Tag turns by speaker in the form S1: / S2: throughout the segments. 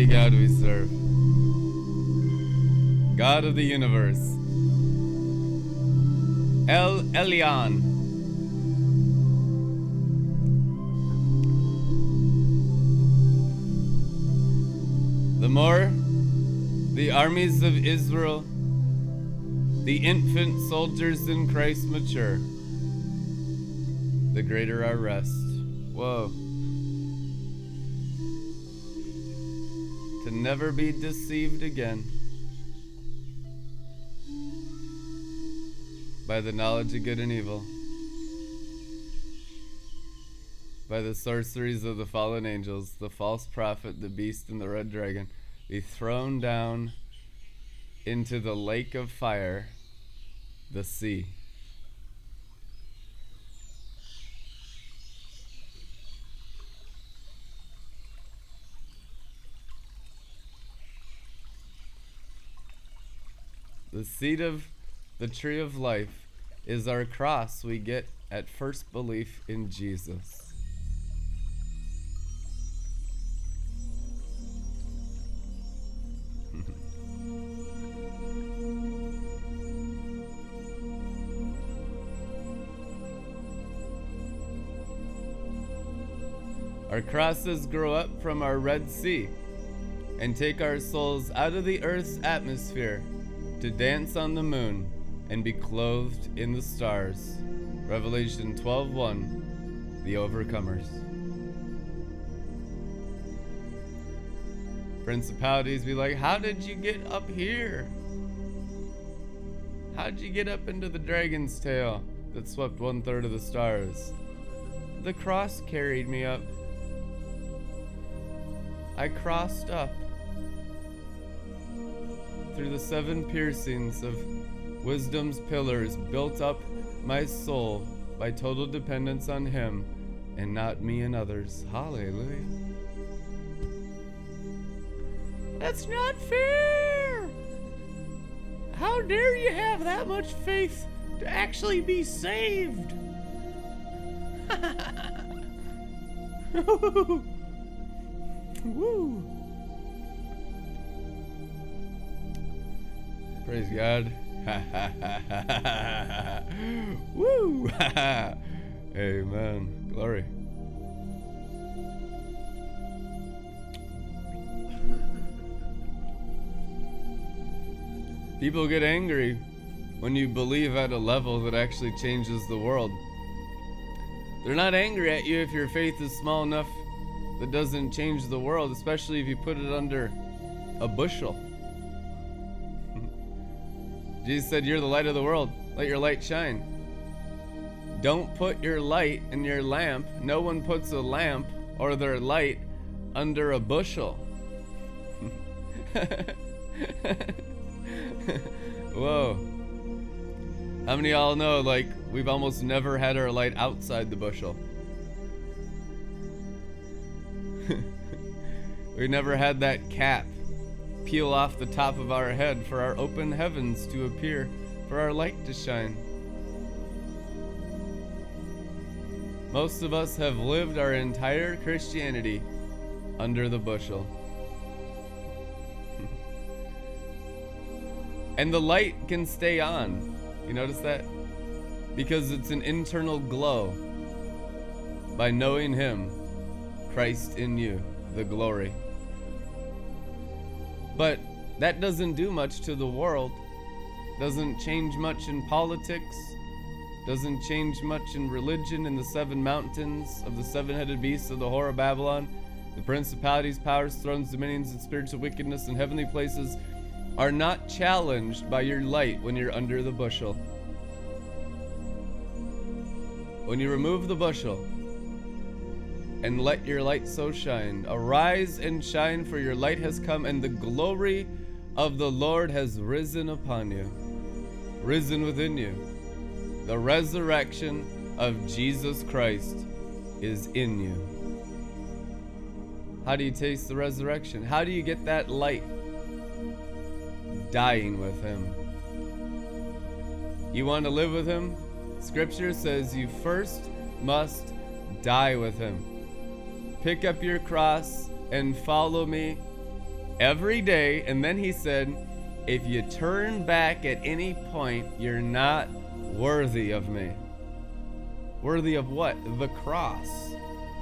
S1: What a mighty God we serve. God of the universe. El Elyon. The more the armies of Israel, the infant soldiers in Christ mature, the greater our rest. Whoa. Never be deceived again by the knowledge of good and evil, by the sorceries of the fallen angels, the false prophet, the beast, and the red dragon, be thrown down into the lake of fire, the sea. The seed of the tree of life is our cross we get at first belief in Jesus. Our crosses grow up from our Red Sea and take our souls out of the earth's atmosphere to dance on the moon and be clothed in the stars. Revelation 12:1 The overcomers. Principalities be like, "How did you get up here? How'd you get up into the dragon's tail that swept one third of the stars?" The cross carried me up. I crossed up through the seven piercings of wisdom's pillars, built up my soul by total dependence on Him and not me and others. Hallelujah. That's not fair! How dare you have that much faith to actually be saved? Woo! Praise God. Woo! Amen. Glory. People get angry when you believe at a level that actually changes the world. They're not angry at you if your faith is small enough that doesn't change the world, especially if you put it under a bushel. Jesus said, You're the light of the world. Let your light shine. Don't put your light in your lamp. No one puts a lamp or their light under a bushel. Whoa. How many of y'all know, like, we've almost never had our light outside the bushel? we've never had that cap peel off the top of our head for our open heavens to appear, for our light to shine. Most of us have lived our entire Christianity under the bushel. and the light can stay on. You notice that? Because it's an internal glow by knowing Him, Christ in you, the glory. But that doesn't do much to the world. Doesn't change much in politics. Doesn't change much in religion in the seven mountains of the seven headed beast of the horror of Babylon. The principalities, powers, thrones, dominions, and spiritual wickedness in heavenly places are not challenged by your light when you're under the bushel. When you remove the bushel, and let your light so shine. Arise and shine, for your light has come, and the glory of the Lord has risen upon you. risen within you. The resurrection of Jesus Christ is in you. How do you taste the resurrection? How do you get that light? Dying with Him. You want to live with Him? Scripture says you first must die with Him. Pick up your cross and follow me every day. And then He said, if you turn back at any point, you're not worthy of me. Worthy of what? The cross.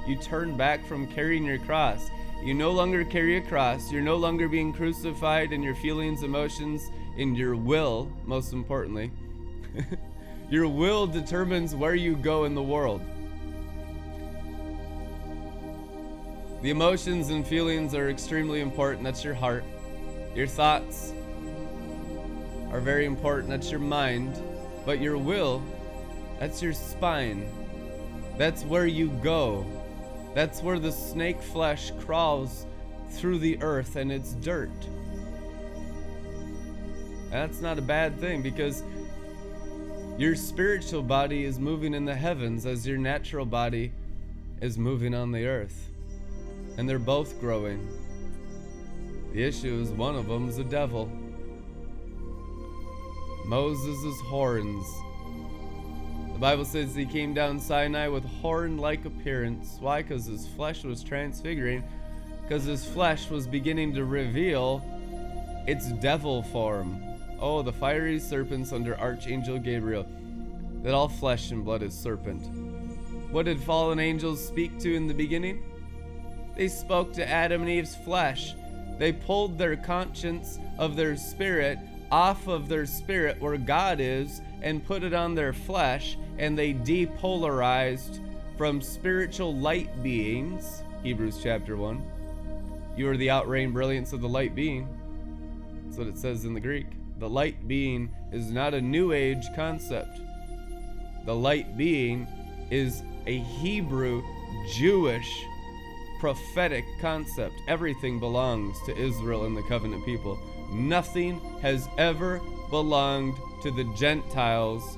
S1: You turn back from carrying your cross. You no longer carry a cross. You're no longer being crucified in your feelings, emotions, in your will, most importantly. your will determines where you go in the world. The emotions and feelings are extremely important. That's your heart. Your thoughts are very important. That's your mind. But your will, that's your spine. That's where you go. That's where the snake flesh crawls through the earth and it's dirt. That's not a bad thing because your spiritual body is moving in the heavens as your natural body is moving on the earth. And they're both growing. The issue is one of them is a devil. Moses' horns. The Bible says he came down Sinai with horn like appearance. Why? Because his flesh was transfiguring, because his flesh was beginning to reveal its devil form. Oh, the fiery serpents under Archangel Gabriel, that all flesh and blood is serpent. What did fallen angels speak to in the beginning? They spoke to Adam and Eve's flesh. They pulled their conscience of their spirit off of their spirit where God is and put it on their flesh, and they depolarized from spiritual light beings. Hebrews chapter 1. You are the outreign brilliance of the light being. That's what it says in the Greek. The light being is not a new age concept. The light being is a Hebrew, Jewish, prophetic concept. Everything belongs to Israel and the covenant people. Nothing has ever belonged to the Gentiles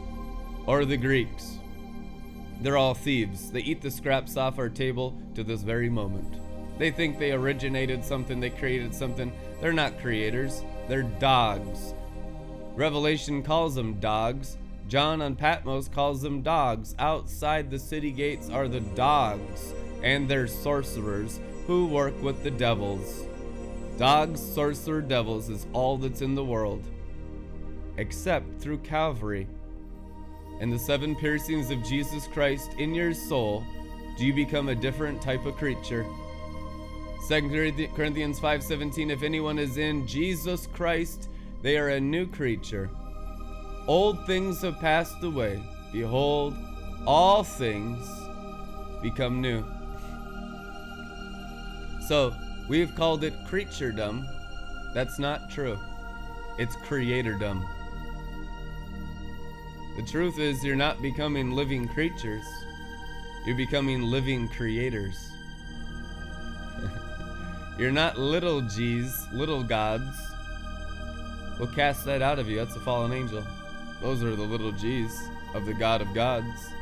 S1: or the Greeks. They're all thieves. They eat the scraps off our table to this very moment. They think they originated something, they created something. They're not creators, they're dogs. Revelation calls them dogs. John on Patmos calls them dogs. Outside the city gates are the dogs and their sorcerers who work with the devils. Dogs, sorcerer, devils is all that's in the world, except through Calvary. And the seven piercings of Jesus Christ in your soul, do you become a different type of creature? 2 Corinthians 5:17 If anyone is in Jesus Christ, they are a new creature. Old things have passed away. Behold, all things become new. So, We've called it creaturedom. That's not true. It's creatordom. The truth is, you're not becoming living creatures, you're becoming living creators. you're not little g's, little gods. We'll cast that out of you. That's a fallen angel. Those are the little g's of the God of gods.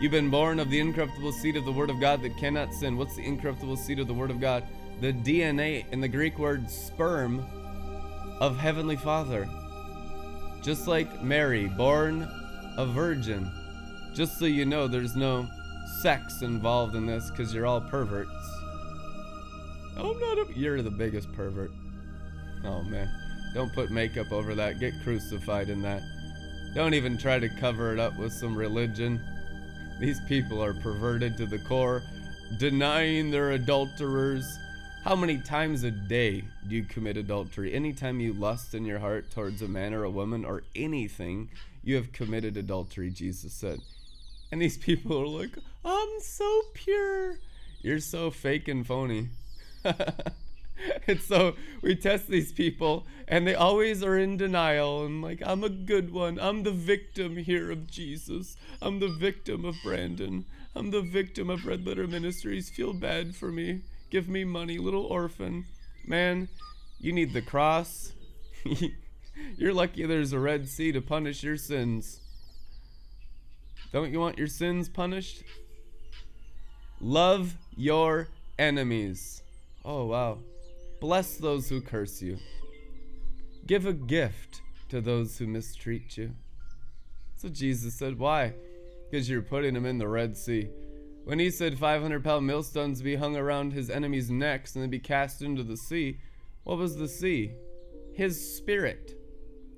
S1: You've been born of the incorruptible seed of the Word of God that cannot sin. What's the incorruptible seed of the Word of God? the DNA in the Greek word sperm of Heavenly Father. Just like Mary, born a virgin. Just so you know, there's no sex involved in this because you're all perverts. Oh, I'm not a. You're the biggest pervert. Oh man. Don't put makeup over that. Get crucified in that. Don't even try to cover it up with some religion. These people are perverted to the core, denying their adulterers how many times a day do you commit adultery? Anytime you lust in your heart towards a man or a woman or anything, you have committed adultery, Jesus said. And these people are like, I'm so pure. You're so fake and phony. and so we test these people, and they always are in denial and like, I'm a good one. I'm the victim here of Jesus. I'm the victim of Brandon. I'm the victim of Red Letter Ministries. Feel bad for me. Give me money, little orphan. Man, you need the cross. You're lucky there's a Red Sea to punish your sins. Don't you want your sins punished? Love your enemies. Oh, wow. Bless those who curse you. Give a gift to those who mistreat you. So Jesus said. Why? Because you're putting them in the Red Sea. When he said 500 pound millstones be hung around his enemies' necks and then be cast into the sea, what was the sea? His spirit.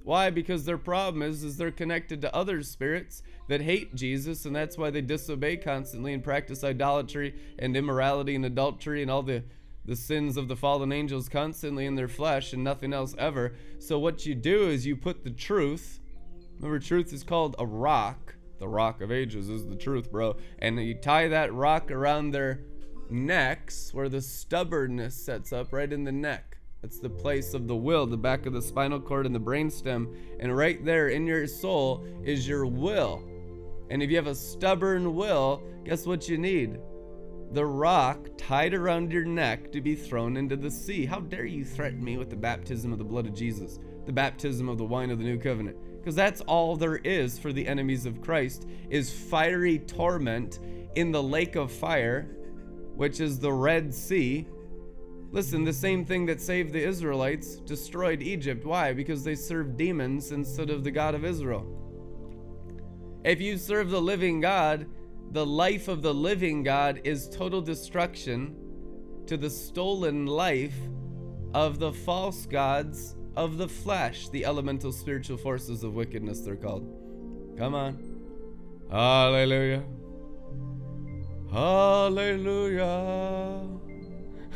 S1: Why? Because their problem is, is they're connected to other spirits that hate Jesus, and that's why they disobey constantly and practice idolatry and immorality and adultery and all the the sins of the fallen angels constantly in their flesh and nothing else ever. So what you do is you put the truth. Remember, truth is called a rock. The rock of ages is the truth, bro. And you tie that rock around their necks where the stubbornness sets up right in the neck. That's the place of the will, the back of the spinal cord and the brainstem. And right there in your soul is your will. And if you have a stubborn will, guess what you need? The rock tied around your neck to be thrown into the sea. How dare you threaten me with the baptism of the blood of Jesus, the baptism of the wine of the new covenant? Because that's all there is for the enemies of Christ is fiery torment in the lake of fire, which is the Red Sea. Listen, the same thing that saved the Israelites destroyed Egypt. Why? Because they served demons instead of the God of Israel. If you serve the living God, the life of the living God is total destruction to the stolen life of the false gods of the flesh, the elemental spiritual forces of wickedness, they're called. Come on. Hallelujah. Hallelujah.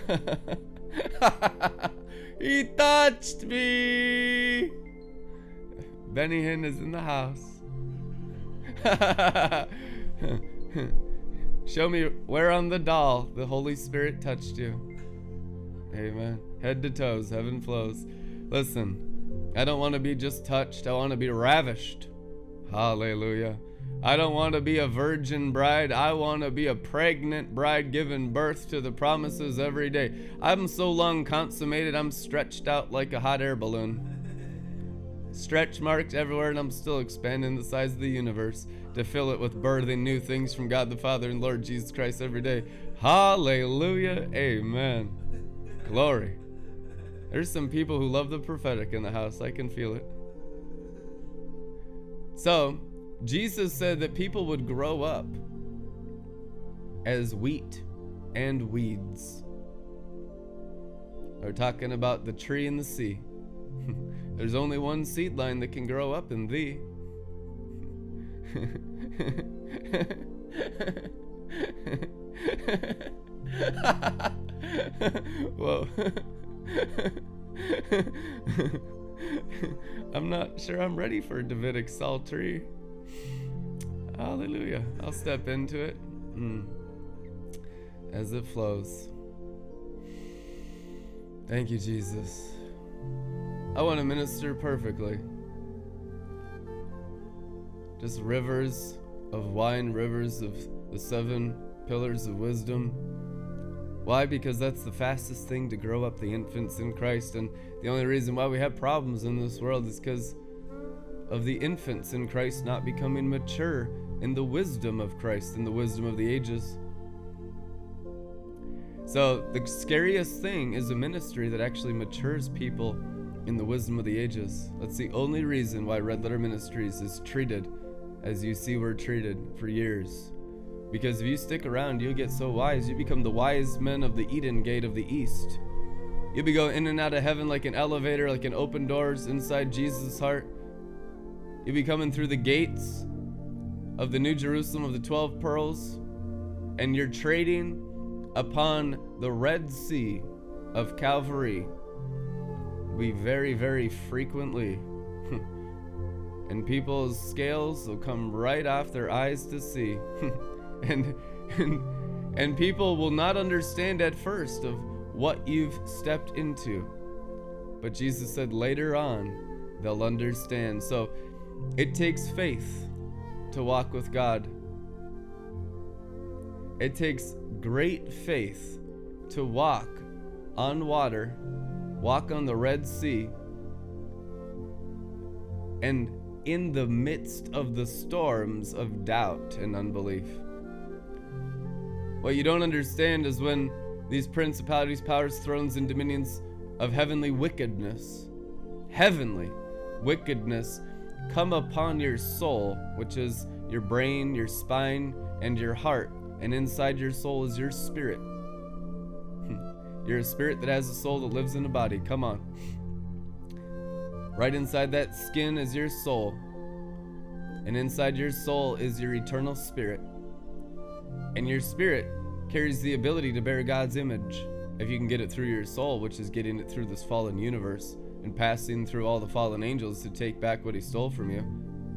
S1: he touched me. Benny Hinn is in the house. Show me where on the doll the Holy Spirit touched you. Amen. Head to toes, heaven flows. Listen, I don't want to be just touched, I want to be ravished. Hallelujah. I don't want to be a virgin bride. I want to be a pregnant bride giving birth to the promises every day. I'm so long consummated, I'm stretched out like a hot air balloon. Stretch marks everywhere, and I'm still expanding the size of the universe to fill it with birthing new things from God the Father and Lord Jesus Christ every day. Hallelujah. Amen. Glory. There's some people who love the prophetic in the house. I can feel it. So, Jesus said that people would grow up as wheat and weeds. We're talking about the tree and the sea. There's only one seed line that can grow up in thee. Whoa. I'm not sure I'm ready for a Davidic psaltery. Hallelujah. I'll step into it mm. as it flows. Thank you, Jesus. I want to minister perfectly. Just rivers of wine, rivers of the seven pillars of wisdom. Why? Because that's the fastest thing to grow up the infants in Christ. And the only reason why we have problems in this world is because of the infants in Christ not becoming mature in the wisdom of Christ, in the wisdom of the ages. So, the scariest thing is a ministry that actually matures people in the wisdom of the ages. That's the only reason why Red Letter Ministries is treated as you see we're treated for years. Because if you stick around, you'll get so wise. You become the wise men of the Eden gate of the East. You'll be going in and out of heaven like an elevator, like an open doors inside Jesus' heart. You'll be coming through the gates of the New Jerusalem of the 12 pearls, and you're trading upon the Red Sea of Calvary we very, very frequently. and people's scales will come right off their eyes to see. and, and, and people will not understand at first of what you've stepped into. But Jesus said later on, they'll understand. So it takes faith to walk with God. It takes great faith to walk on water walk on the Red Sea and in the midst of the storms of doubt and unbelief. What you don't understand is when these principalities, powers, thrones, and dominions of heavenly wickedness, heavenly wickedness, come upon your soul, which is your brain, your spine, and your heart, and inside your soul is your spirit. You're a spirit that has a soul that lives in a body. Come on. Right inside that skin is your soul. And inside your soul is your eternal spirit. And your spirit carries the ability to bear God's image if you can get it through your soul, which is getting it through this fallen universe and passing through all the fallen angels to take back what he stole from you,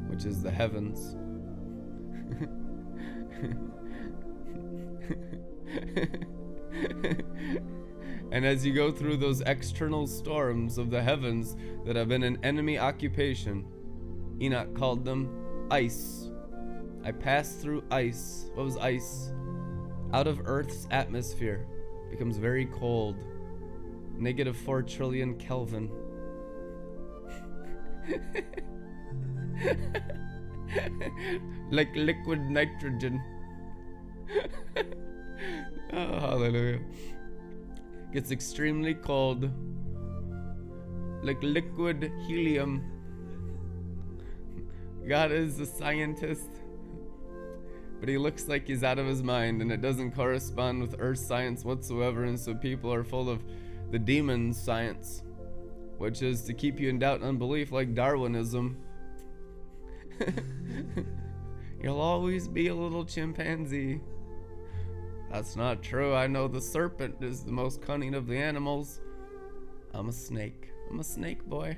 S1: which is the heavens. and as you go through those external storms of the heavens that have been an enemy occupation, Enoch called them ice. I passed through ice. What was ice? Out of Earth's atmosphere. Becomes very cold. Negative 4 trillion Kelvin. like liquid nitrogen. oh, hallelujah. Gets extremely cold. Like liquid helium. God is a scientist. But he looks like he's out of his mind, and it doesn't correspond with earth science whatsoever, and so people are full of the demon science which is to keep you in doubt and unbelief, like Darwinism. You'll always be a little chimpanzee. That's not true. I know the serpent is the most cunning of the animals. I'm a snake. I'm a snake boy.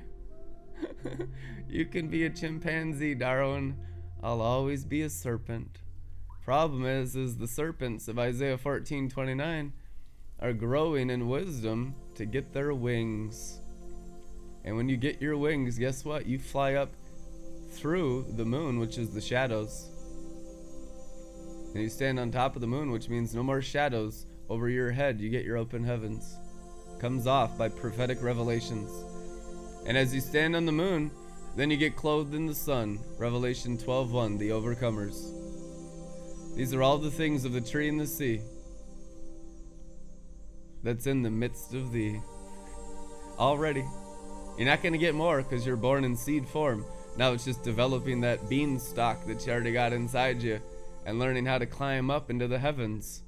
S1: you can be a chimpanzee, Darwin. I'll always be a serpent. Problem is, is the serpents of Isaiah 14:29 are growing in wisdom to get their wings. And when you get your wings, guess what? You fly up through the moon, which is the shadows. And you stand on top of the moon, which means no more shadows over your head. You get your open heavens. Comes off by prophetic revelations. And as you stand on the moon, then you get clothed in the sun. Revelation 12:1, the overcomers. These are all the things of the tree and the sea that's in the midst of thee. Already. You're not going to get more because you're born in seed form. Now it's just developing that beanstalk that you already got inside you and learning how to climb up into the heavens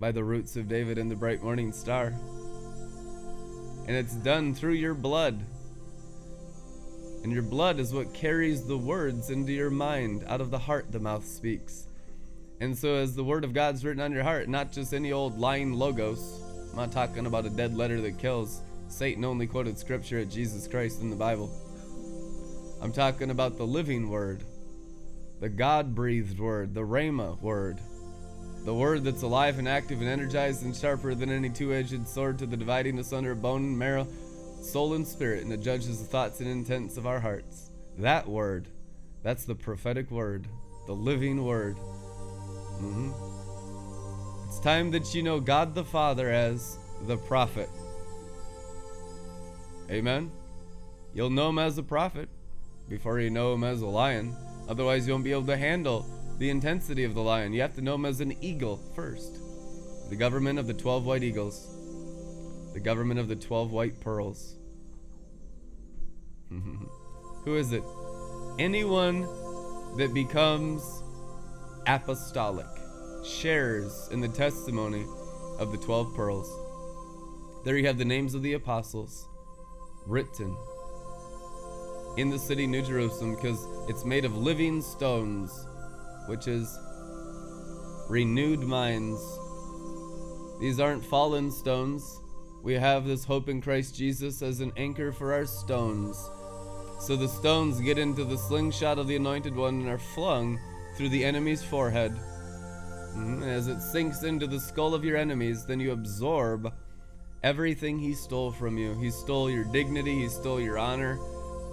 S1: by the roots of David and the bright morning star. And it's done through your blood. And your blood is what carries the words into your mind. Out of the heart, the mouth speaks. And so, as the word of God's written on your heart, not just any old lying logos, I'm not talking about a dead letter that kills. Satan only quoted scripture at Jesus Christ in the Bible. I'm talking about the living word, the God breathed word, the Rhema word, the word that's alive and active and energized and sharper than any two edged sword to the dividing asunder bone and marrow, soul and spirit, and it judges the thoughts and intents of our hearts. That word, that's the prophetic word, the living word. Mm-hmm. It's time that you know God the Father as the prophet. Amen. You'll know him as a prophet before you know him as a lion. Otherwise, you won't be able to handle the intensity of the lion. You have to know him as an eagle first. The government of the 12 white eagles, the government of the 12 white pearls. Who is it? Anyone that becomes apostolic shares in the testimony of the 12 pearls. There you have the names of the apostles written in the city New Jerusalem because it's made of living stones, which is renewed minds. These aren't fallen stones. We have this hope in Christ Jesus as an anchor for our stones. So the stones get into the slingshot of the Anointed One and are flung through the enemy's forehead. Mm-hmm. As it sinks into the skull of your enemies, then you absorb everything he stole from you. He stole your dignity, he stole your honor,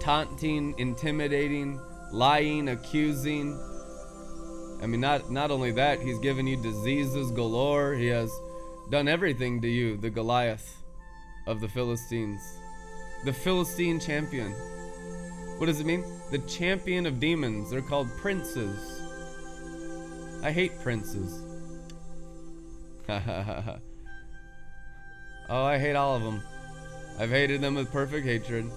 S1: taunting, intimidating, lying, accusing. I mean, not not only that, he's given you diseases galore. He has done everything to you, the Goliath of the Philistines, the Philistine champion. What does it mean? the champion of demons. They're called princes. I hate princes. oh, I hate all of them. I've hated them with perfect hatred.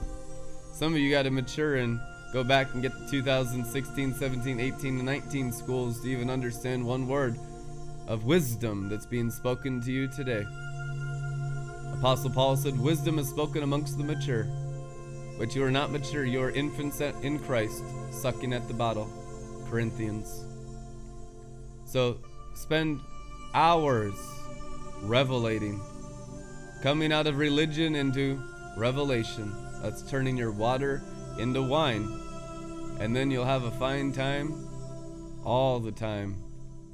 S1: Some of you got to mature and go back and get the 2016, 17, 18, and 19 schools to even understand one word of wisdom that's being spoken to you today. Apostle Paul said, Wisdom is spoken amongst the mature. But you are not mature, you are infants in Christ, sucking at the bottle. Corinthians. So spend hours revelating, coming out of religion into revelation. That's turning your water into wine. And then you'll have a fine time all the time.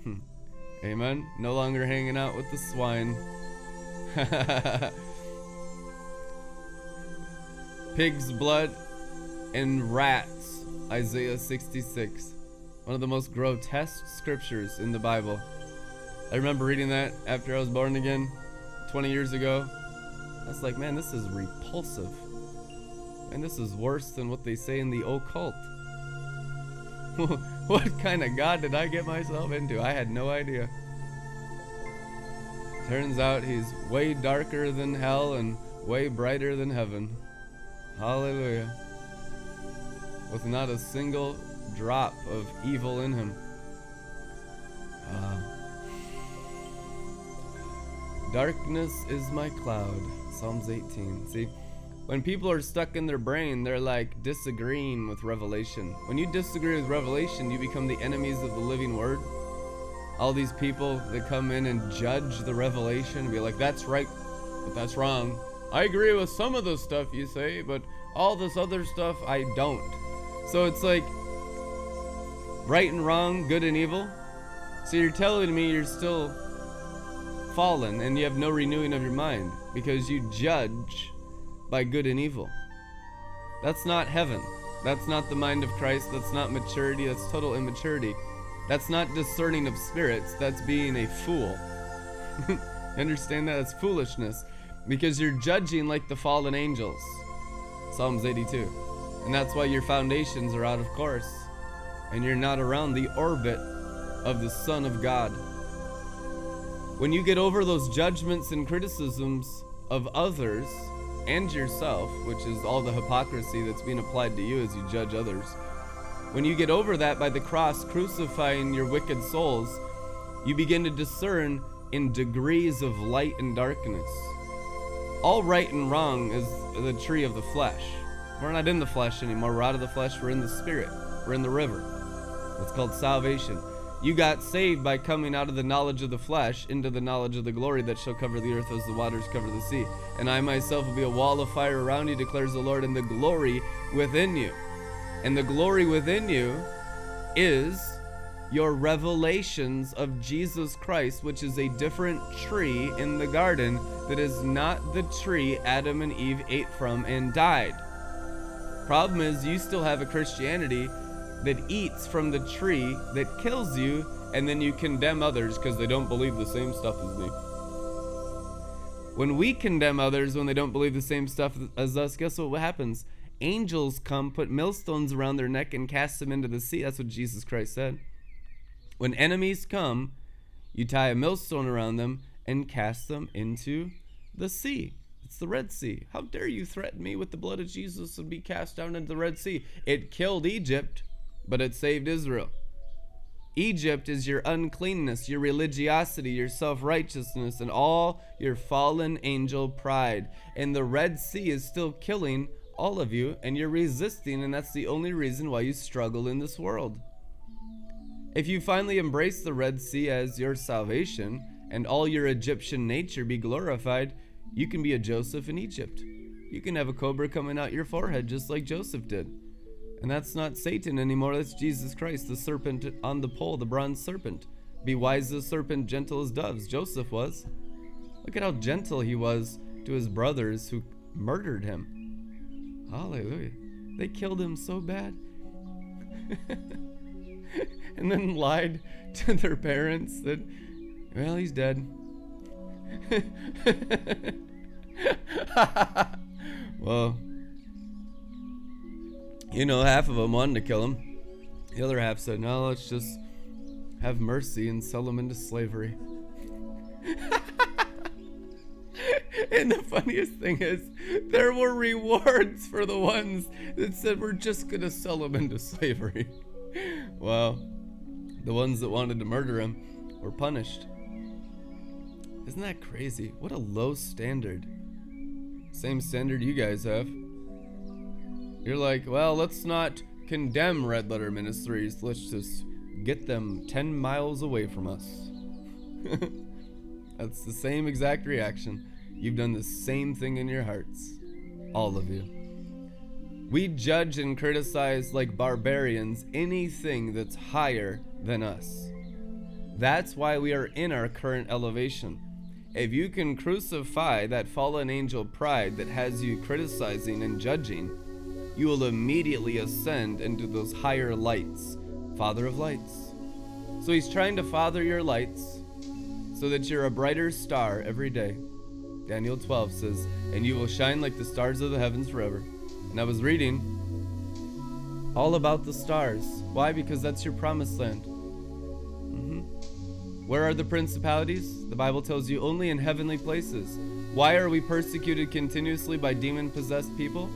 S1: Hmm. Amen. No longer hanging out with the swine. Pig's blood and rats. Isaiah 66. One of the most grotesque scriptures in the Bible. I remember reading that after I was born again 20 years ago. I was like, man, this is repulsive. And this is worse than what they say in the occult. what kind of God did I get myself into? I had no idea. Turns out he's way darker than hell and way brighter than heaven. Hallelujah. With not a single drop of evil in him. Uh, darkness is my cloud. Psalms 18. See, when people are stuck in their brain, they're like disagreeing with revelation. When you disagree with revelation, you become the enemies of the living word all these people that come in and judge the revelation and be like, that's right, but that's wrong. I agree with some of the stuff you say, but all this other stuff I don't. So it's like right and wrong, good and evil. So you're telling me you're still fallen and you have no renewing of your mind because you judge by good and evil. That's not heaven. That's not the mind of Christ. That's not maturity. That's total immaturity. That's not discerning of spirits, that's being a fool. Understand that? That's foolishness. Because you're judging like the fallen angels. Psalms 82. And that's why your foundations are out of course. And you're not around the orbit of the Son of God. When you get over those judgments and criticisms of others and yourself, which is all the hypocrisy that's being applied to you as you judge others, when you get over that by the cross crucifying your wicked souls, you begin to discern in degrees of light and darkness. All right and wrong is the tree of the flesh. We're not in the flesh anymore. We're out of the flesh. We're in the spirit. We're in the river. It's called salvation. You got saved by coming out of the knowledge of the flesh into the knowledge of the glory that shall cover the earth as the waters cover the sea. And I myself will be a wall of fire around you, declares the Lord, and the glory within you. And the glory within you is your revelations of Jesus Christ, which is a different tree in the garden that is not the tree Adam and Eve ate from and died. Problem is, you still have a Christianity that eats from the tree that kills you, and then you condemn others because they don't believe the same stuff as me. When we condemn others when they don't believe the same stuff as us, guess what happens? angels come, put millstones around their neck, and cast them into the sea. That's what Jesus Christ said. When enemies come, you tie a millstone around them and cast them into the sea. It's the Red Sea. How dare you threaten me with the blood of Jesus and be cast down into the Red Sea? It killed Egypt, but it saved Israel. Egypt is your uncleanness, your religiosity, your self righteousness, and all your fallen angel pride. And the Red Sea is still killing all of you, and you're resisting, and that's the only reason why you struggle in this world. If you finally embrace the Red Sea as your salvation, and all your Egyptian nature be glorified, you can be a Joseph in Egypt. You can have a cobra coming out your forehead just like Joseph did. And that's not Satan anymore, that's Jesus Christ, the serpent on the pole, the bronze serpent. Be wise as serpent, gentle as doves. Joseph was. Look at how gentle he was to his brothers who murdered him. Hallelujah. They killed him so bad. and then lied to their parents that, well, he's dead. well, you know, half of them wanted to kill him. The other half said, no, let's just have mercy and sell him into slavery. and the funniest thing is, there were rewards for the ones that said we're just gonna sell him into slavery. well, the ones that wanted to murder him were punished. Isn't that crazy? What a low standard. Same standard you guys have. You're like, well, let's not condemn Red Letter Ministries. Let's just get them 10 miles away from us. That's the same exact reaction. You've done the same thing in your hearts. All of you. We judge and criticize like barbarians anything that's higher than us. That's why we are in our current elevation. If you can crucify that fallen angel pride that has you criticizing and judging, you will immediately ascend into those higher lights. Father of lights. So he's trying to father your lights so that you're a brighter star every day. Daniel 12 says, And you will shine like the stars of the heavens forever. And I was reading all about the stars. Why? Because that's your promised land. Mm-hmm. Where are the principalities? The Bible tells you only in heavenly places. Why are we persecuted continuously by demon possessed people?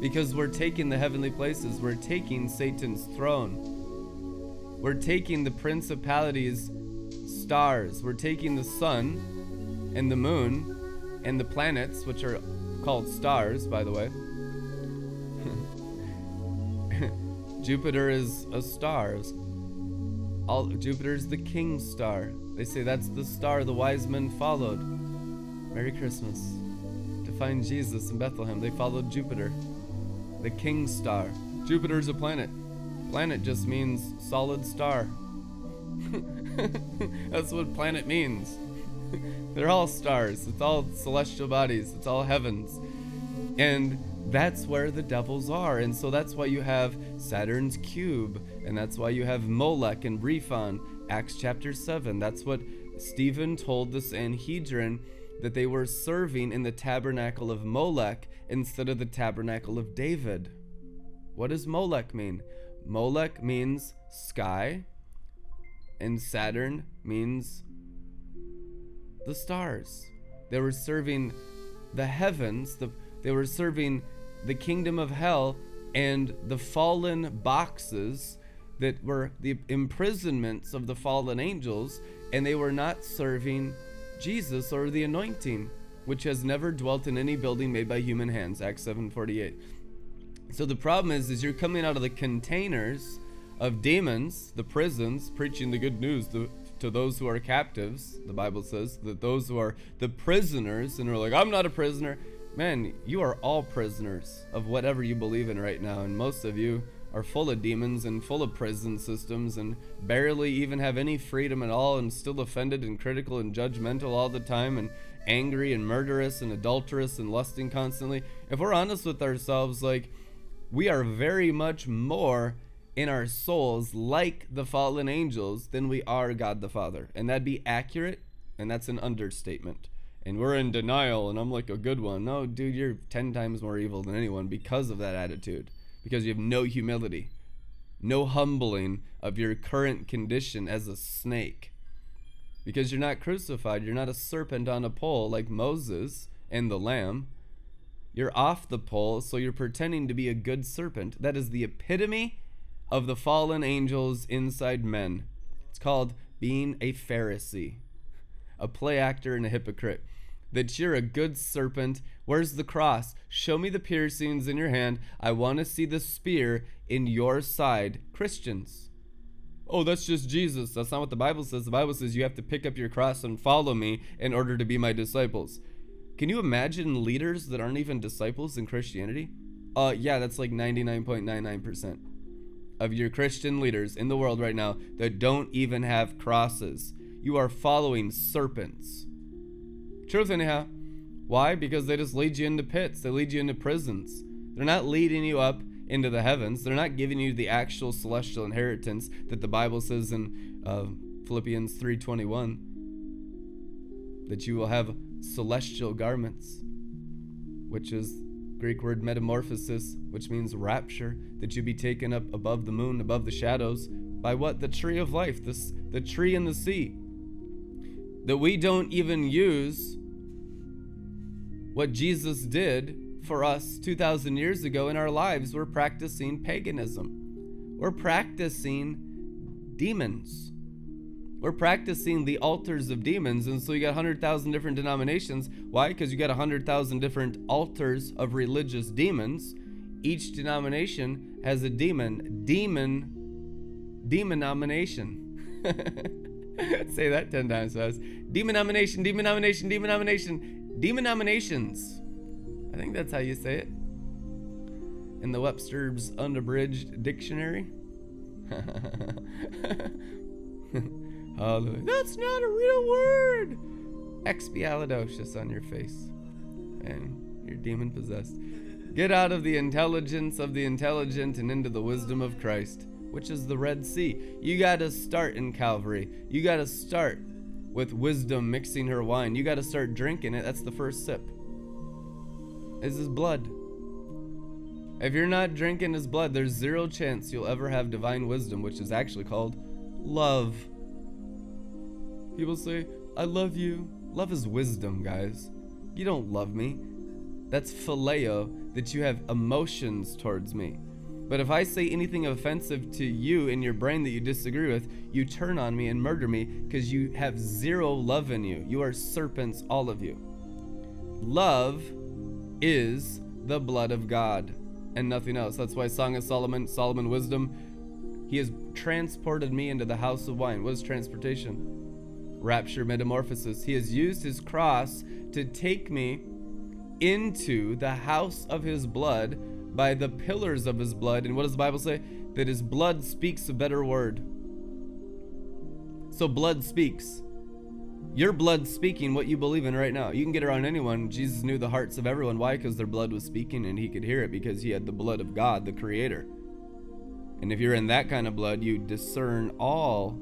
S1: Because we're taking the heavenly places, we're taking Satan's throne. We're taking the principalities' stars, we're taking the sun and the moon and the planets, which are called stars, by the way. Jupiter is a star. All Jupiter is the king star. They say that's the star the wise men followed. Merry Christmas. To find Jesus in Bethlehem, they followed Jupiter the king star. Jupiter's a planet. Planet just means solid star. That's what planet means. They're all stars. It's all celestial bodies. It's all heavens. And that's where the devils are. And so that's why you have Saturn's cube. And that's why you have Molech and Rephan, Acts chapter 7. That's what Stephen told the Sanhedrin that they were serving in the tabernacle of Molech instead of the tabernacle of David. What does Molech mean? Molech means sky, and Saturn means the stars. They were serving the heavens, the, they were serving the kingdom of hell and the fallen boxes that were the imprisonments of the fallen angels, and they were not serving Jesus or the anointing, which has never dwelt in any building made by human hands. Acts 7:48. So the problem is is you're coming out of the containers of demons, the prisons, preaching the good news to, to those who are captives. The Bible says that those who are the prisoners and are like, I'm not a prisoner. Man, you are all prisoners of whatever you believe in right now, and most of you are full of demons and full of prison systems and barely even have any freedom at all and still offended and critical and judgmental all the time and angry and murderous and adulterous and lusting constantly. If we're honest with ourselves, like we are very much more in our souls like the fallen angels than we are God the Father. And that'd be accurate, and that's an understatement. And we're in denial, and I'm like a good one. No, dude, you're 10 times more evil than anyone because of that attitude because you have no humility, no humbling of your current condition as a snake. Because you're not crucified, you're not a serpent on a pole like Moses and the lamb. You're off the pole, so you're pretending to be a good serpent. That is the epitome of the fallen angels inside men. It's called being a Pharisee, a play actor and a hypocrite that you're a good serpent. Where's the cross? Show me the piercings in your hand. I want to see the spear in your side. Christians. Oh, that's just Jesus. That's not what the Bible says. The Bible says you have to pick up your cross and follow me in order to be my disciples. Can you imagine leaders that aren't even disciples in Christianity? Uh, yeah, that's like 99.99% of your Christian leaders in the world right now that don't even have crosses. You are following serpents. Truth, anyhow. Why? Because they just lead you into pits, they lead you into prisons. They're not leading you up into the heavens. They're not giving you the actual celestial inheritance that the Bible says in uh, Philippians 3:21 that you will have celestial garments, which is Greek word metamorphosis, which means rapture, that you be taken up above the moon, above the shadows, by what? The tree of life, this, the tree in the sea. That we don't even use what Jesus did for us 2,000 years ago in our lives. We're practicing paganism, we're practicing demons. We're practicing the altars of demons, and so you got 100,000 different denominations. Why? Because you got 100,000 different altars of religious demons. Each denomination has a demon. Demon, demon nomination. Say that 10 times fast. Demon nomination, demon nomination, demon nomination, demon nominations. I think that's how you say it. In the Webster's Unabridged Dictionary. Hallelujah. That's not a real word. Expialidocious on your face. And you're demon possessed. Get out of the intelligence of the intelligent and into the wisdom of Christ, which is the Red Sea. You got to start in Calvary. You got to start with wisdom mixing her wine. You got to start drinking it. That's the first sip. Is blood. If you're not drinking his blood, there's zero chance you'll ever have divine wisdom, which is actually called love. People say, I love you. Love is wisdom, guys. You don't love me. That's phileo, that you have emotions towards me. But if I say anything offensive to you in your brain that you disagree with, you turn on me and murder me because you have zero love in you. You are serpents, all of you. Love is the blood of God and nothing else. That's why Song of Solomon, Solomon wisdom, he has transported me into the house of wine. What is transportation? rapture, metamorphosis. He has used his cross to take me into the house of his blood by the pillars of his blood. And what does the Bible say? That his blood speaks a better word. So, blood speaks. Your blood's speaking what you believe in right now. You can get around anyone. Jesus knew the hearts of everyone. Why? Because their blood was speaking and he could hear it because he had the blood of God, the Creator. And if you're in that kind of blood, you discern all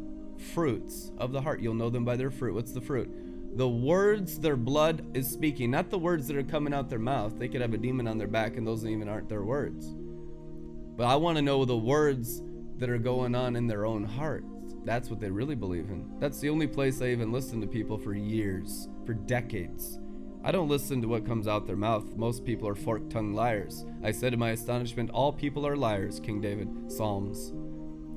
S1: fruits of the heart. You'll know them by their fruit. What's the fruit? The words their blood is speaking, not the words that are coming out their mouth. They could have a demon on their back, and those even aren't their words. But I want to know the words that are going on in their own hearts. That's what they really believe in. That's the only place I even listen to people for years, for decades. I don't listen to what comes out their mouth. Most people are fork tongued liars. I said in my astonishment, All people are liars, King David, Psalms.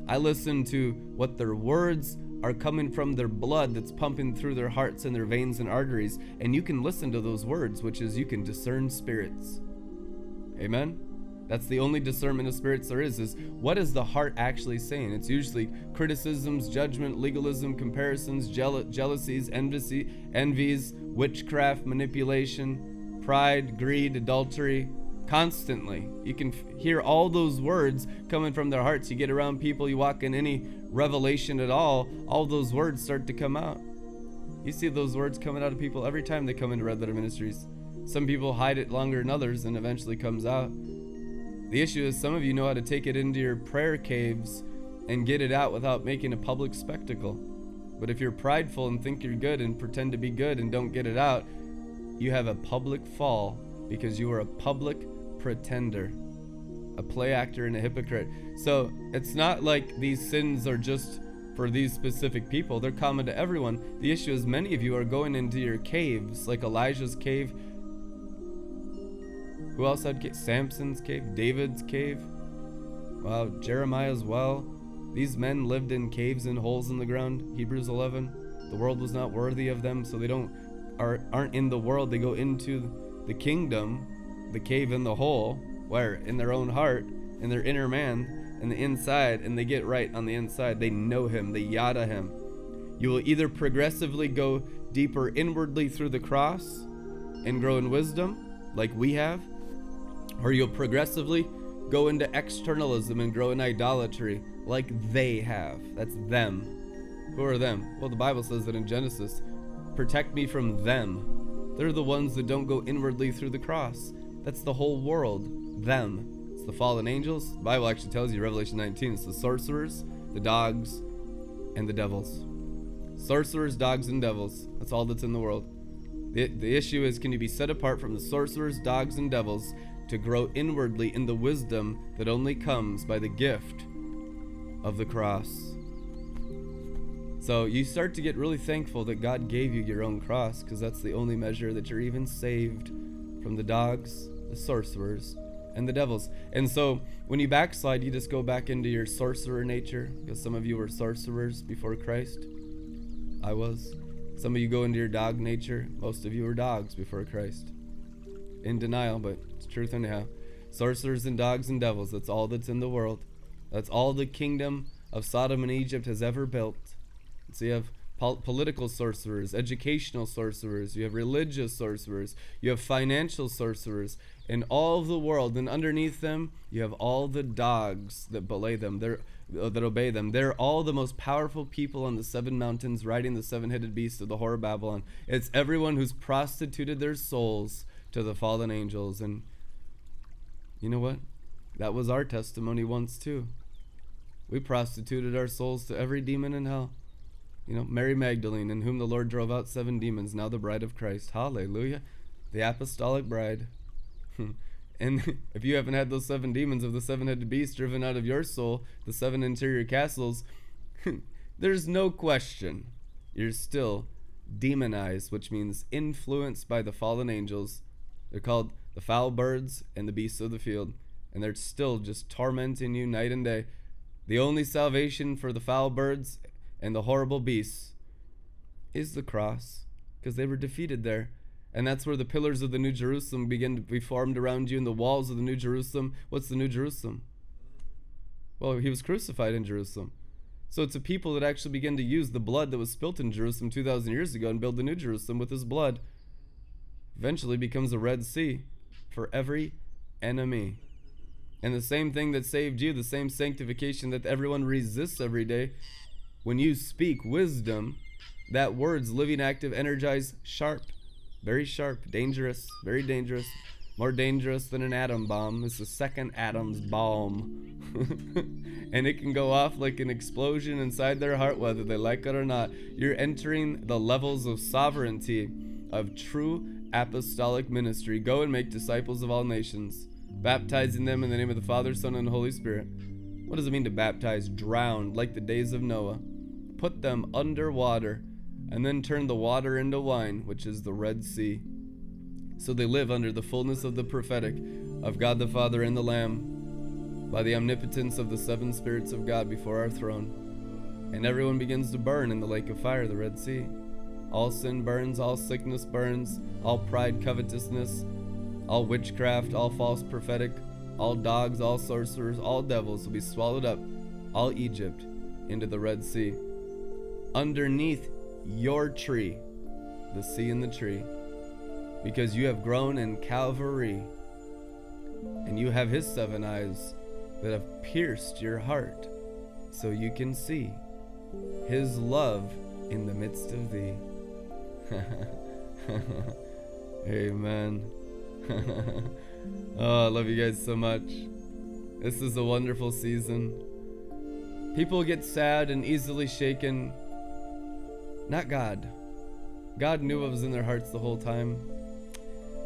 S1: I listen to what their words are coming from their blood that's pumping through their hearts and their veins and arteries. And you can listen to those words, which is you can discern spirits. Amen? That's the only discernment of spirits there is, is what is the heart actually saying? It's usually criticisms, judgment, legalism, comparisons, jeal- jealousies, envy, envies, witchcraft, manipulation, pride, greed, adultery, constantly. You can f- hear all those words coming from their hearts. You get around people, you walk in any revelation at all, all those words start to come out. You see those words coming out of people every time they come into Red Letter Ministries. Some people hide it longer than others and eventually comes out. The issue is some of you know how to take it into your prayer caves and get it out without making a public spectacle. But if you're prideful and think you're good and pretend to be good and don't get it out, you have a public fall because you are a public pretender, a play actor and a hypocrite. So it's not like these sins are just for these specific people, they're common to everyone. The issue is many of you are going into your caves, like Elijah's cave. Who else had ca- Samson's cave? David's cave? Wow, Jeremiah as well. These men lived in caves and holes in the ground. Hebrews 11. The world was not worthy of them, so they don't are aren't in the world. They go into the kingdom the cave in the hole, where in their own heart, in their inner man, in the inside, and they get right on the inside. They know Him, they yada Him. You will either progressively go deeper inwardly through the cross and grow in wisdom, like we have, or you'll progressively go into externalism and grow in idolatry, like they have. That's them. Who are them? Well, the Bible says that in Genesis, protect me from them. They're the ones that don't go inwardly through the cross. That's the whole world. Them. It's the fallen angels. The Bible actually tells you, Revelation 19, it's the sorcerers, the dogs, and the devils. Sorcerers, dogs, and devils. That's all that's in the world. The, the issue is can you be set apart from the sorcerers, dogs, and devils to grow inwardly in the wisdom that only comes by the gift of the cross. So you start to get really thankful that God gave you your own cross because that's the only measure that you're even saved from the dogs, the sorcerers, and the devils. And so when you backslide, you just go back into your sorcerer nature because some of you were sorcerers before Christ. I was. Some of you go into your dog nature. Most of you were dogs before Christ. In denial, but it's truth anyhow. Sorcerers and dogs and devils, that's all that's in the world. That's all the kingdom of Sodom and Egypt has ever built. So you have pol- political sorcerers, educational sorcerers, you have religious sorcerers, you have financial sorcerers, in all of the world, and underneath them you have all the dogs that belay them. They're uh, that obey them. They're all the most powerful people on the seven mountains riding the seven headed beast of the whore of Babylon. It's everyone who's prostituted their souls to the fallen angels. And you know what? That was our testimony once too. We prostituted our souls to every demon in hell. You know, Mary Magdalene, in whom the Lord drove out seven demons, now the bride of Christ. Hallelujah. The apostolic bride. and if you haven't had those seven demons of the seven headed beast driven out of your soul, the seven interior castles, there's no question you're still demonized, which means influenced by the fallen angels. They're called the foul birds and the beasts of the field, and they're still just tormenting you night and day. The only salvation for the foul birds and the horrible beasts is the cross because they were defeated there. And that's where the pillars of the New Jerusalem begin to be formed around you and the walls of the New Jerusalem. What's the New Jerusalem? Well, he was crucified in Jerusalem. So it's a people that actually begin to use the blood that was spilt in Jerusalem 2,000 years ago and build the New Jerusalem with his blood. Eventually becomes a Red Sea for every enemy. And the same thing that saved you, the same sanctification that everyone resists every day, when you speak wisdom, that word's living, active, energized, sharp, very sharp, dangerous, very dangerous, more dangerous than an atom bomb. It's the second atom's bomb. and it can go off like an explosion inside their heart, whether they like it or not. You're entering the levels of sovereignty of true apostolic ministry. Go and make disciples of all nations, baptizing them in the name of the Father, Son, and Holy Spirit. What does it mean to baptize? Drowned, like the days of Noah put them under water, and then turned the water into wine, which is the Red Sea. So they live under the fullness of the prophetic of God the Father and the Lamb, by the omnipotence of the seven spirits of God before our throne. And everyone begins to burn in the lake of fire, the Red Sea. All sin burns, all sickness burns, all pride, covetousness, all witchcraft, all false prophetic, all dogs, all sorcerers, all devils will be swallowed up, all Egypt, into the Red Sea underneath your tree, the sea and the tree, because you have grown in Calvary, and you have His seven eyes that have pierced your heart, so you can see His love in the midst of thee. Amen. oh, I love you guys so much. This is a wonderful season. People get sad and easily shaken not God. God knew what was in their hearts the whole time.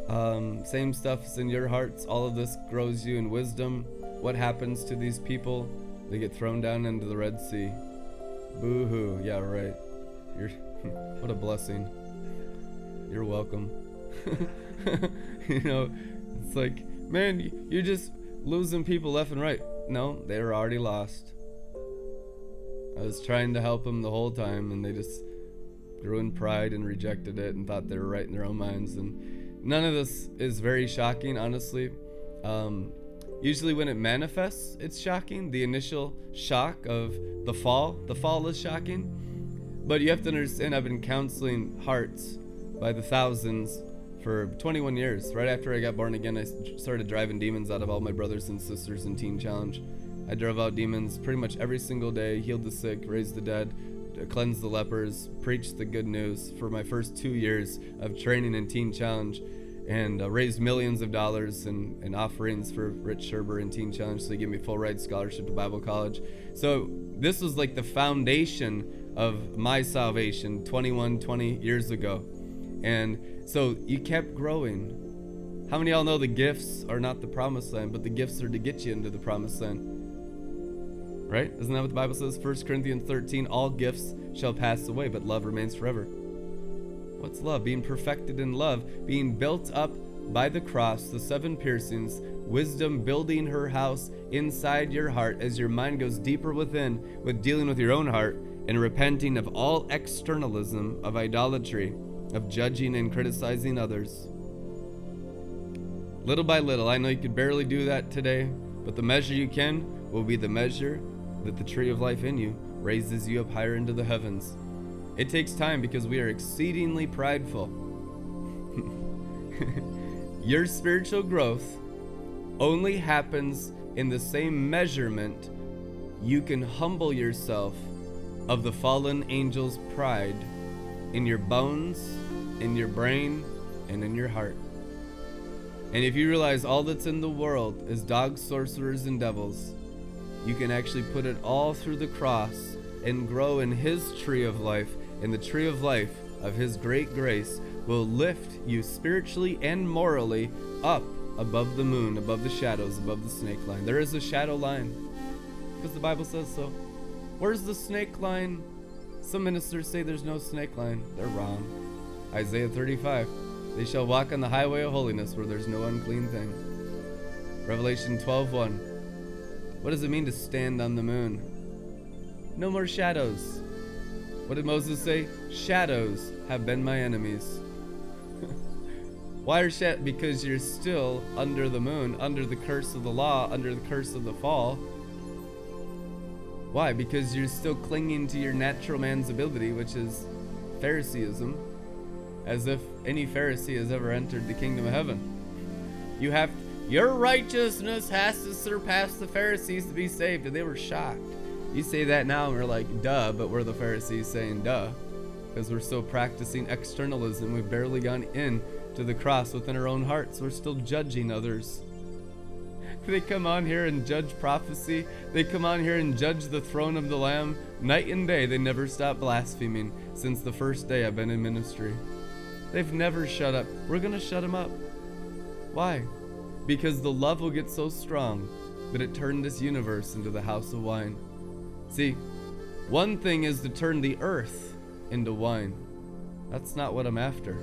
S1: Um, same stuff's in your hearts. All of this grows you in wisdom. What happens to these people? They get thrown down into the Red Sea. Boo hoo. Yeah, right. You're what a blessing. You're welcome. you know, it's like, man, you're just losing people left and right. No, they were already lost. I was trying to help them the whole time, and they just grew in pride and rejected it and thought they were right in their own minds. And none of this is very shocking, honestly. Um, usually, when it manifests, it's shocking. The initial shock of the fall, the fall is shocking. But you have to understand, I've been counseling hearts by the thousands for 21 years. Right after I got born again, I started driving demons out of all my brothers and sisters in Teen Challenge. I drove out demons pretty much every single day, healed the sick, raised the dead, cleanse the lepers, preach the good news for my first two years of training in Teen Challenge, and uh, raised millions of dollars in, in offerings for Rich Sherber and Teen Challenge. So they gave me full ride scholarship to Bible college. So this was like the foundation of my salvation 21, 20 years ago. And so you kept growing. How many of y'all know the gifts are not the promised land, but the gifts are to get you into the promised land? Right? Isn't that what the Bible says? 1 Corinthians 13 All gifts shall pass away, but love remains forever. What's love? Being perfected in love, being built up by the cross, the seven piercings, wisdom building her house inside your heart as your mind goes deeper within with dealing with your own heart and repenting of all externalism, of idolatry, of judging and criticizing others. Little by little, I know you could barely do that today, but the measure you can will be the measure that the tree of life in you raises you up higher into the heavens. It takes time because we are exceedingly prideful. Your spiritual growth only happens in the same measurement you can humble yourself of the fallen angel's pride in your bones, in your brain, and in your heart. And if you realize all that's in the world is dogs, sorcerers, and devils, you can actually put it all through the cross and grow in His tree of life, and the tree of life of His great grace will lift you spiritually and morally up above the moon, above the shadows, above the snake line. There is a shadow line because the Bible says so. Where's the snake line? Some ministers say there's no snake line. They're wrong. Isaiah 35. They shall walk on the highway of holiness where there's no unclean thing. Revelation 12:1. What does it mean to stand on the moon? No more shadows. What did Moses say? Shadows have been my enemies. Why are shadows? Because you're still under the moon, under the curse of the law, under the curse of the fall. Why? Because you're still clinging to your natural man's ability, which is Phariseeism as if any Pharisee has ever entered the kingdom of heaven. You have your righteousness has to surpass the Pharisees to be saved, and they were shocked. You say that now, and we're like, duh, but we're the Pharisees saying duh, because we're still practicing externalism. We've barely gone in to the cross within our own hearts. We're still judging others. They come on here and judge prophecy. They come on here and judge the throne of the Lamb. Night and day, they never stop blaspheming since the first day I've been in ministry. They've never shut up. We're going to shut them up. Why? Because the love will get so strong that it turned this universe into the house of wine. See, one thing is to turn the earth into wine. That's not what I'm after.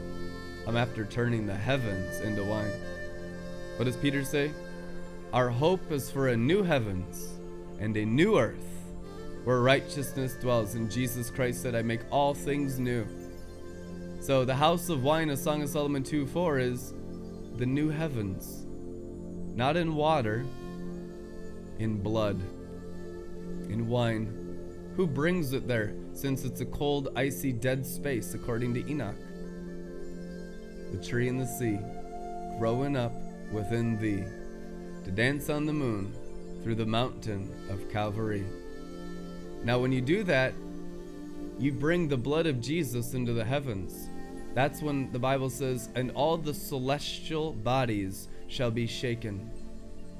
S1: I'm after turning the heavens into wine. What does Peter say? Our hope is for a new heavens and a new earth where righteousness dwells. And Jesus Christ said, I make all things new. So the house of wine of Song of Solomon 2 4 is the new heavens. Not in water, in blood, in wine. Who brings it there, since it's a cold, icy, dead space, according to Enoch? The tree and the sea, growing up within thee, to dance on the moon through the mountain of Calvary. Now, when you do that, you bring the blood of Jesus into the heavens. That's when the Bible says, and all the celestial bodies shall be shaken.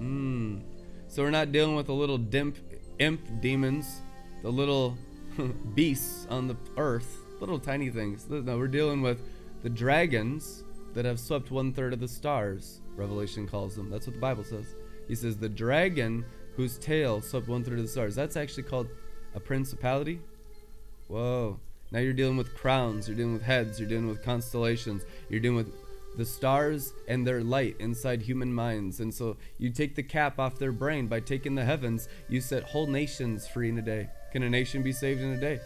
S1: Mm. So we're not dealing with the little dimp, imp demons, the little beasts on the earth, little tiny things. No, we're dealing with the dragons that have swept one third of the stars, Revelation calls them. That's what the Bible says. He says, the dragon whose tail swept one third of the stars. That's actually called a principality. Whoa. Now you're dealing with crowns, you're dealing with heads, you're dealing with constellations, you're dealing with the stars and their light inside human minds. And so you take the cap off their brain by taking the heavens, you set whole nations free in a day. Can a nation be saved in a day?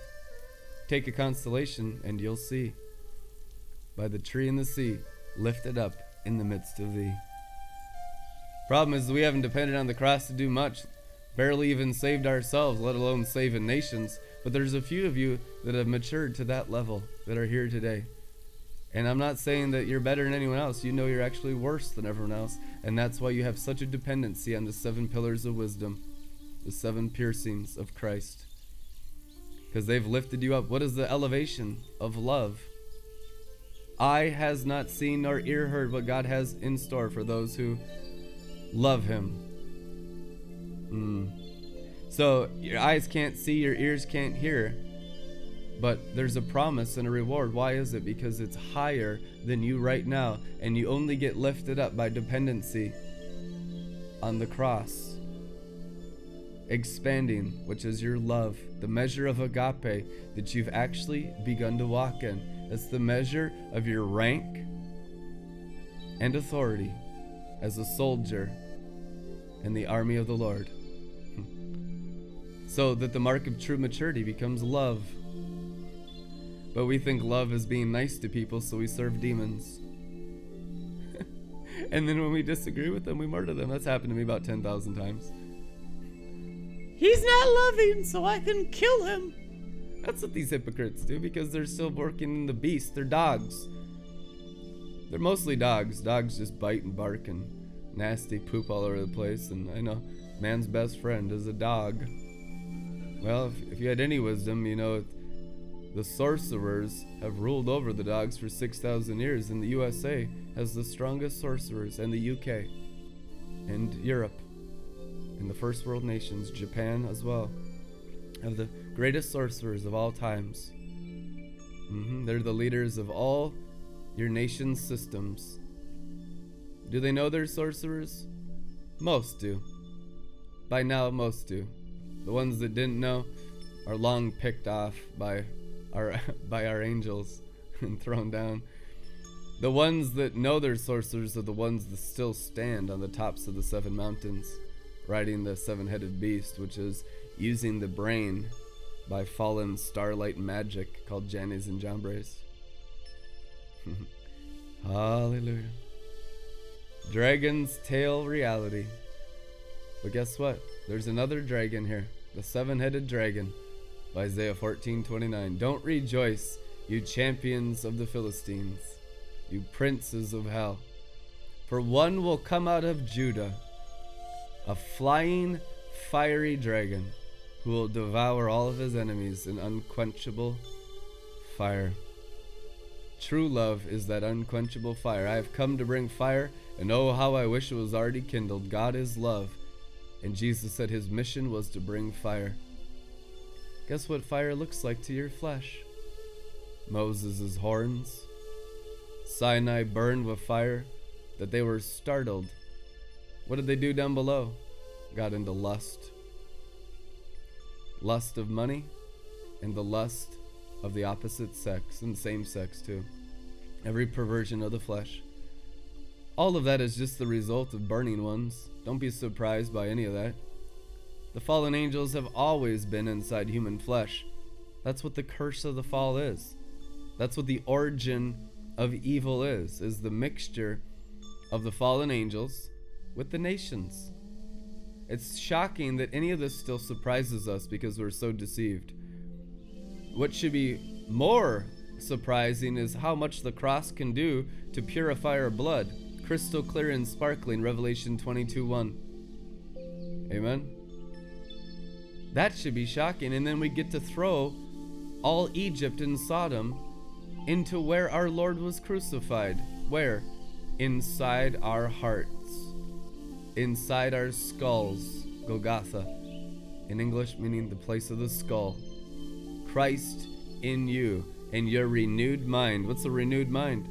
S1: Take a constellation and you'll see. By the tree and the sea, lifted up in the midst of thee. Problem is, we haven't depended on the cross to do much, barely even saved ourselves, let alone saving nations. But there's a few of you that have matured to that level that are here today. And I'm not saying that you're better than anyone else. You know you're actually worse than everyone else. And that's why you have such a dependency on the seven pillars of wisdom, the seven piercings of Christ. Because they've lifted you up. What is the elevation of love? Eye has not seen nor ear heard what God has in store for those who love Him. Mm. So your eyes can't see, your ears can't hear. But there's a promise and a reward. Why is it? Because it's higher than you right now, and you only get lifted up by dependency on the cross. Expanding, which is your love, the measure of agape that you've actually begun to walk in. That's the measure of your rank and authority as a soldier in the army of the Lord. so that the mark of true maturity becomes love. But we think love is being nice to people, so we serve demons. and then when we disagree with them, we murder them. That's happened to me about 10,000 times. He's not loving, so I can kill him. That's what these hypocrites do because they're still working in the beast. They're dogs. They're mostly dogs. Dogs just bite and bark and nasty poop all over the place. And I know man's best friend is a dog. Well, if, if you had any wisdom, you know the sorcerers have ruled over the dogs for 6,000 years, and the USA has the strongest sorcerers, and the UK, and Europe, and the first world nations, Japan as well, have the greatest sorcerers of all times. Mm-hmm. They're the leaders of all your nation's systems. Do they know they're sorcerers? Most do. By now, most do. The ones that didn't know are long picked off by our by our angels and thrown down. The ones that know they're sorcerers are the ones that still stand on the tops of the seven mountains, riding the seven-headed beast, which is using the brain by fallen starlight magic called Jannes and Jambres. Hallelujah. Dragon's tail reality. But guess what? There's another dragon here. The seven-headed dragon. Isaiah 14:29. Don't rejoice, you champions of the Philistines, you princes of hell. For one will come out of Judah, a flying fiery dragon who will devour all of his enemies in unquenchable fire. True love is that unquenchable fire. I have come to bring fire, and oh, how I wish it was already kindled. God is love, and Jesus said his mission was to bring fire. Guess what fire looks like to your flesh? Moses' horns. Sinai burned with fire that they were startled. What did they do down below? Got into lust. Lust of money and the lust of the opposite sex and same sex too. Every perversion of the flesh. All of that is just the result of burning ones. Don't be surprised by any of that. The fallen angels have always been inside human flesh. That's what the curse of the fall is. That's what the origin of evil is, is the mixture of the fallen angels with the nations. It's shocking that any of this still surprises us because we're so deceived. What should be more surprising is how much the cross can do to purify our blood. Crystal clear and sparkling, Revelation 22 1. Amen. That should be shocking. And then we get to throw all Egypt and Sodom into where our Lord was crucified. Where? Inside our hearts, inside our skulls. Golgotha. In English, meaning the place of the skull. Christ in you, in your renewed mind. What's a renewed mind?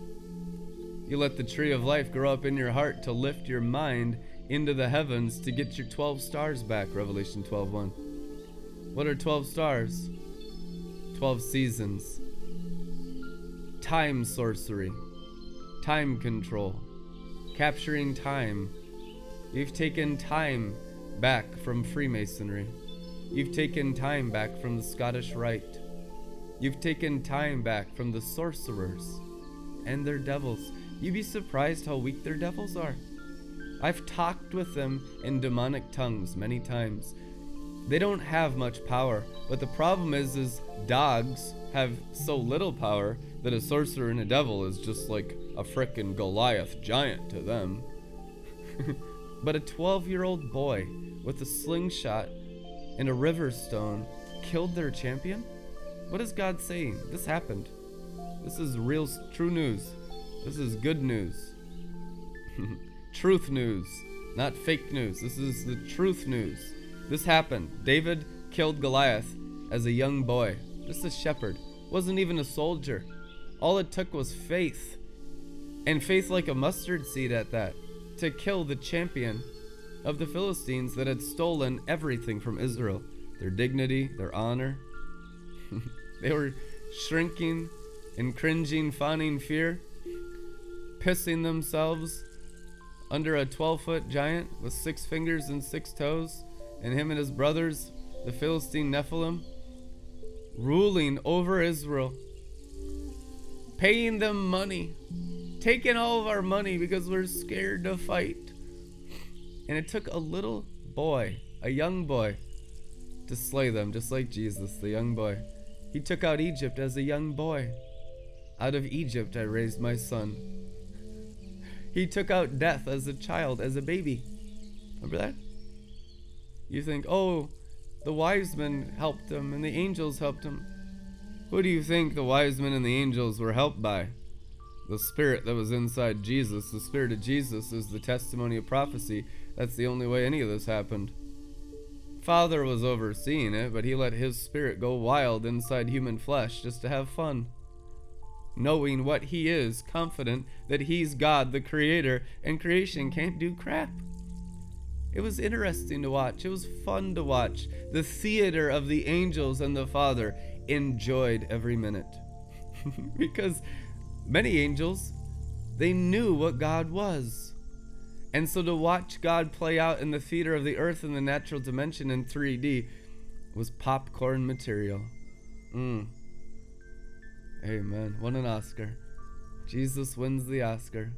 S1: You let the tree of life grow up in your heart to lift your mind into the heavens to get your 12 stars back. Revelation 12 1. What are 12 stars? 12 seasons. Time sorcery. Time control. Capturing time. You've taken time back from Freemasonry. You've taken time back from the Scottish Rite. You've taken time back from the sorcerers and their devils. You'd be surprised how weak their devils are. I've talked with them in demonic tongues many times. They don't have much power, but the problem is is dogs have so little power that a sorcerer and a devil is just like a frickin' Goliath giant to them. but a 12-year-old boy with a slingshot and a river stone killed their champion? What is God saying? This happened. This is real true news. This is good news. truth news, not fake news. This is the truth news. This happened. David killed Goliath as a young boy, just a shepherd. wasn't even a soldier. All it took was faith. And faith like a mustard seed at that to kill the champion of the Philistines that had stolen everything from Israel their dignity, their honor. they were shrinking and cringing, fawning fear, pissing themselves under a 12 foot giant with six fingers and six toes, and him and his brothers, the Philistine Nephilim, ruling over Israel, paying them money, taking all of our money because we're scared to fight. And it took a little boy, a young boy, to slay them, just like Jesus, the young boy. He took out Egypt as a young boy. Out of Egypt I raised my son. He took out death as a child, as a baby. Remember that? You think, oh, the wise men helped him and the angels helped him. Who do you think the wise men and the angels were helped by? The spirit that was inside Jesus. The spirit of Jesus is the testimony of prophecy. That's the only way any of this happened. Father was overseeing it, but he let his spirit go wild inside human flesh just to have fun. Knowing what he is, confident that he's God, the creator, and creation can't do crap. It was interesting to watch. It was fun to watch. The theater of the angels and the Father enjoyed every minute. because many angels, they knew what God was. And so to watch God play out in the theater of the earth in the natural dimension in 3D was popcorn material. Mm. Amen. Won an Oscar. Jesus wins the Oscar.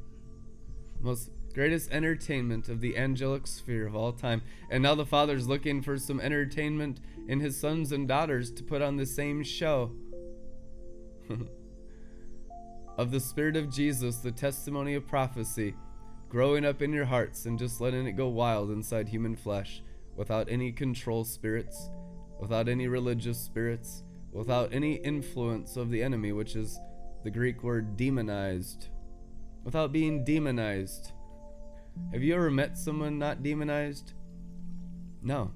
S1: Most greatest entertainment of the angelic sphere of all time. And now the Father's looking for some entertainment in his sons and daughters to put on the same show. of the Spirit of Jesus, the testimony of prophecy growing up in your hearts and just letting it go wild inside human flesh without any control spirits, without any religious spirits, without any influence of the enemy, which is the Greek word demonized, without being demonized. Have you ever met someone not demonized? No.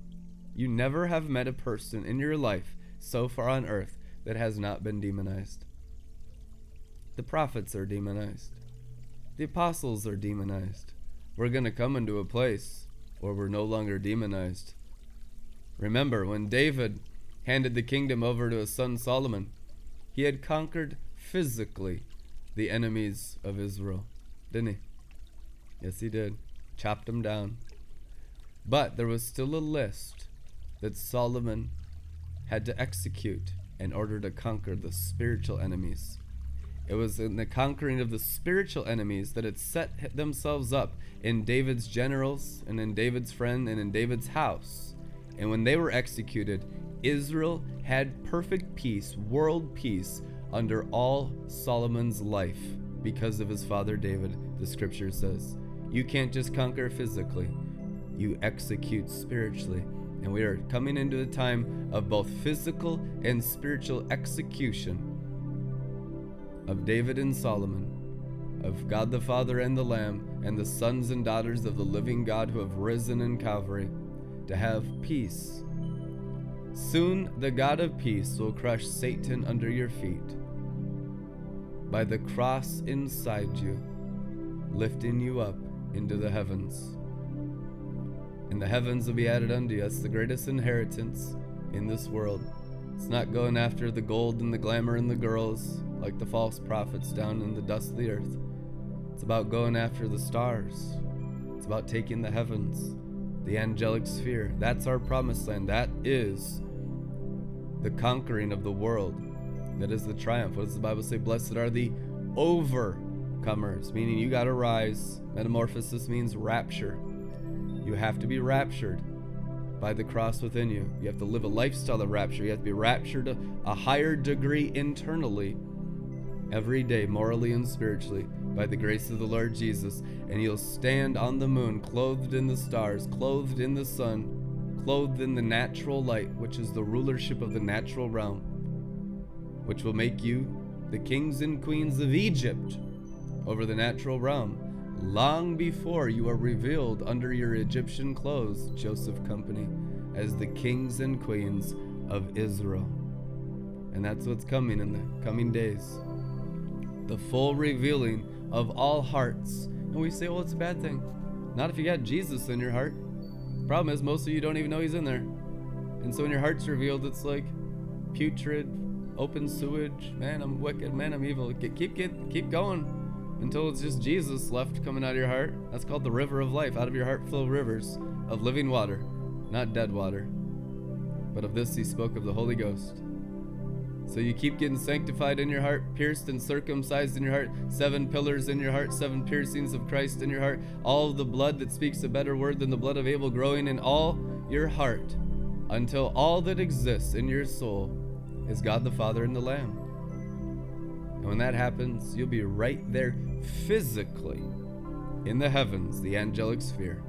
S1: You never have met a person in your life so far on earth that has not been demonized. The prophets are demonized. The apostles are demonized. We're going to come into a place where we're no longer demonized. Remember, when David handed the kingdom over to his son Solomon, he had conquered physically the enemies of Israel, didn't he? Yes, he did. Chopped them down. But there was still a list that Solomon had to execute in order to conquer the spiritual enemies it was in the conquering of the spiritual enemies that had set themselves up in David's generals and in David's friend and in David's house. And when they were executed, Israel had perfect peace, world peace, under all Solomon's life because of his father David, the scripture says. You can't just conquer physically, you execute spiritually. And we are coming into a time of both physical and spiritual execution of David and Solomon, of God the Father and the Lamb, and the sons and daughters of the living God who have risen in Calvary, to have peace. Soon the God of peace will crush Satan under your feet by the cross inside you, lifting you up into the heavens. And the heavens will be added unto us, the greatest inheritance in this world. It's not going after the gold and the glamour and the girls like the false prophets down in the dust of the earth. It's about going after the stars. It's about taking the heavens, the angelic sphere. That's our promised land. That is the conquering of the world. That is the triumph. What does the Bible say? Blessed are the overcomers, meaning you got to rise. Metamorphosis means rapture. You have to be raptured by the cross within you. You have to live a lifestyle of rapture. You have to be raptured a higher degree internally every day, morally and spiritually, by the grace of the Lord Jesus, and you'll stand on the moon, clothed in the stars, clothed in the sun, clothed in the natural light, which is the rulership of the natural realm, which will make you the kings and queens of Egypt over the natural realm, long before you are revealed under your Egyptian clothes, Joseph Company, as the kings and queens of Israel. And that's what's coming in the coming days. The full revealing of all hearts. And we say, well, it's a bad thing. Not if you got Jesus in your heart. Problem is, most of you don't even know he's in there. And so when your heart's revealed, it's like putrid, open sewage. Man, I'm wicked. Man, I'm evil. Get, keep keep going until it's just Jesus left coming out of your heart. That's called the river of life. Out of your heart flow rivers of living water, not dead water. But of this he spoke of the Holy Ghost. So you keep getting sanctified in your heart, pierced and circumcised in your heart, seven pillars in your heart, seven piercings of Christ in your heart, all the blood that speaks a better word than the blood of Abel growing in all your heart, until all that exists in your soul is God the Father and the Lamb. And when that happens, you'll be right there physically in the heavens, the angelic sphere,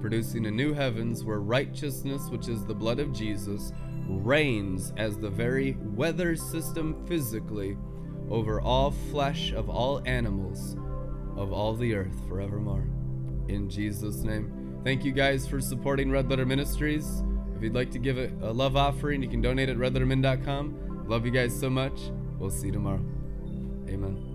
S1: producing a new heavens where righteousness, which is the blood of Jesus, reigns as the very weather system physically over all flesh of all animals of all the earth forevermore. In Jesus' name. Thank you guys for supporting Red Letter Ministries. If you'd like to give a, love offering, you can donate at redlettermin.com. Love you guys so much. We'll see you tomorrow. Amen.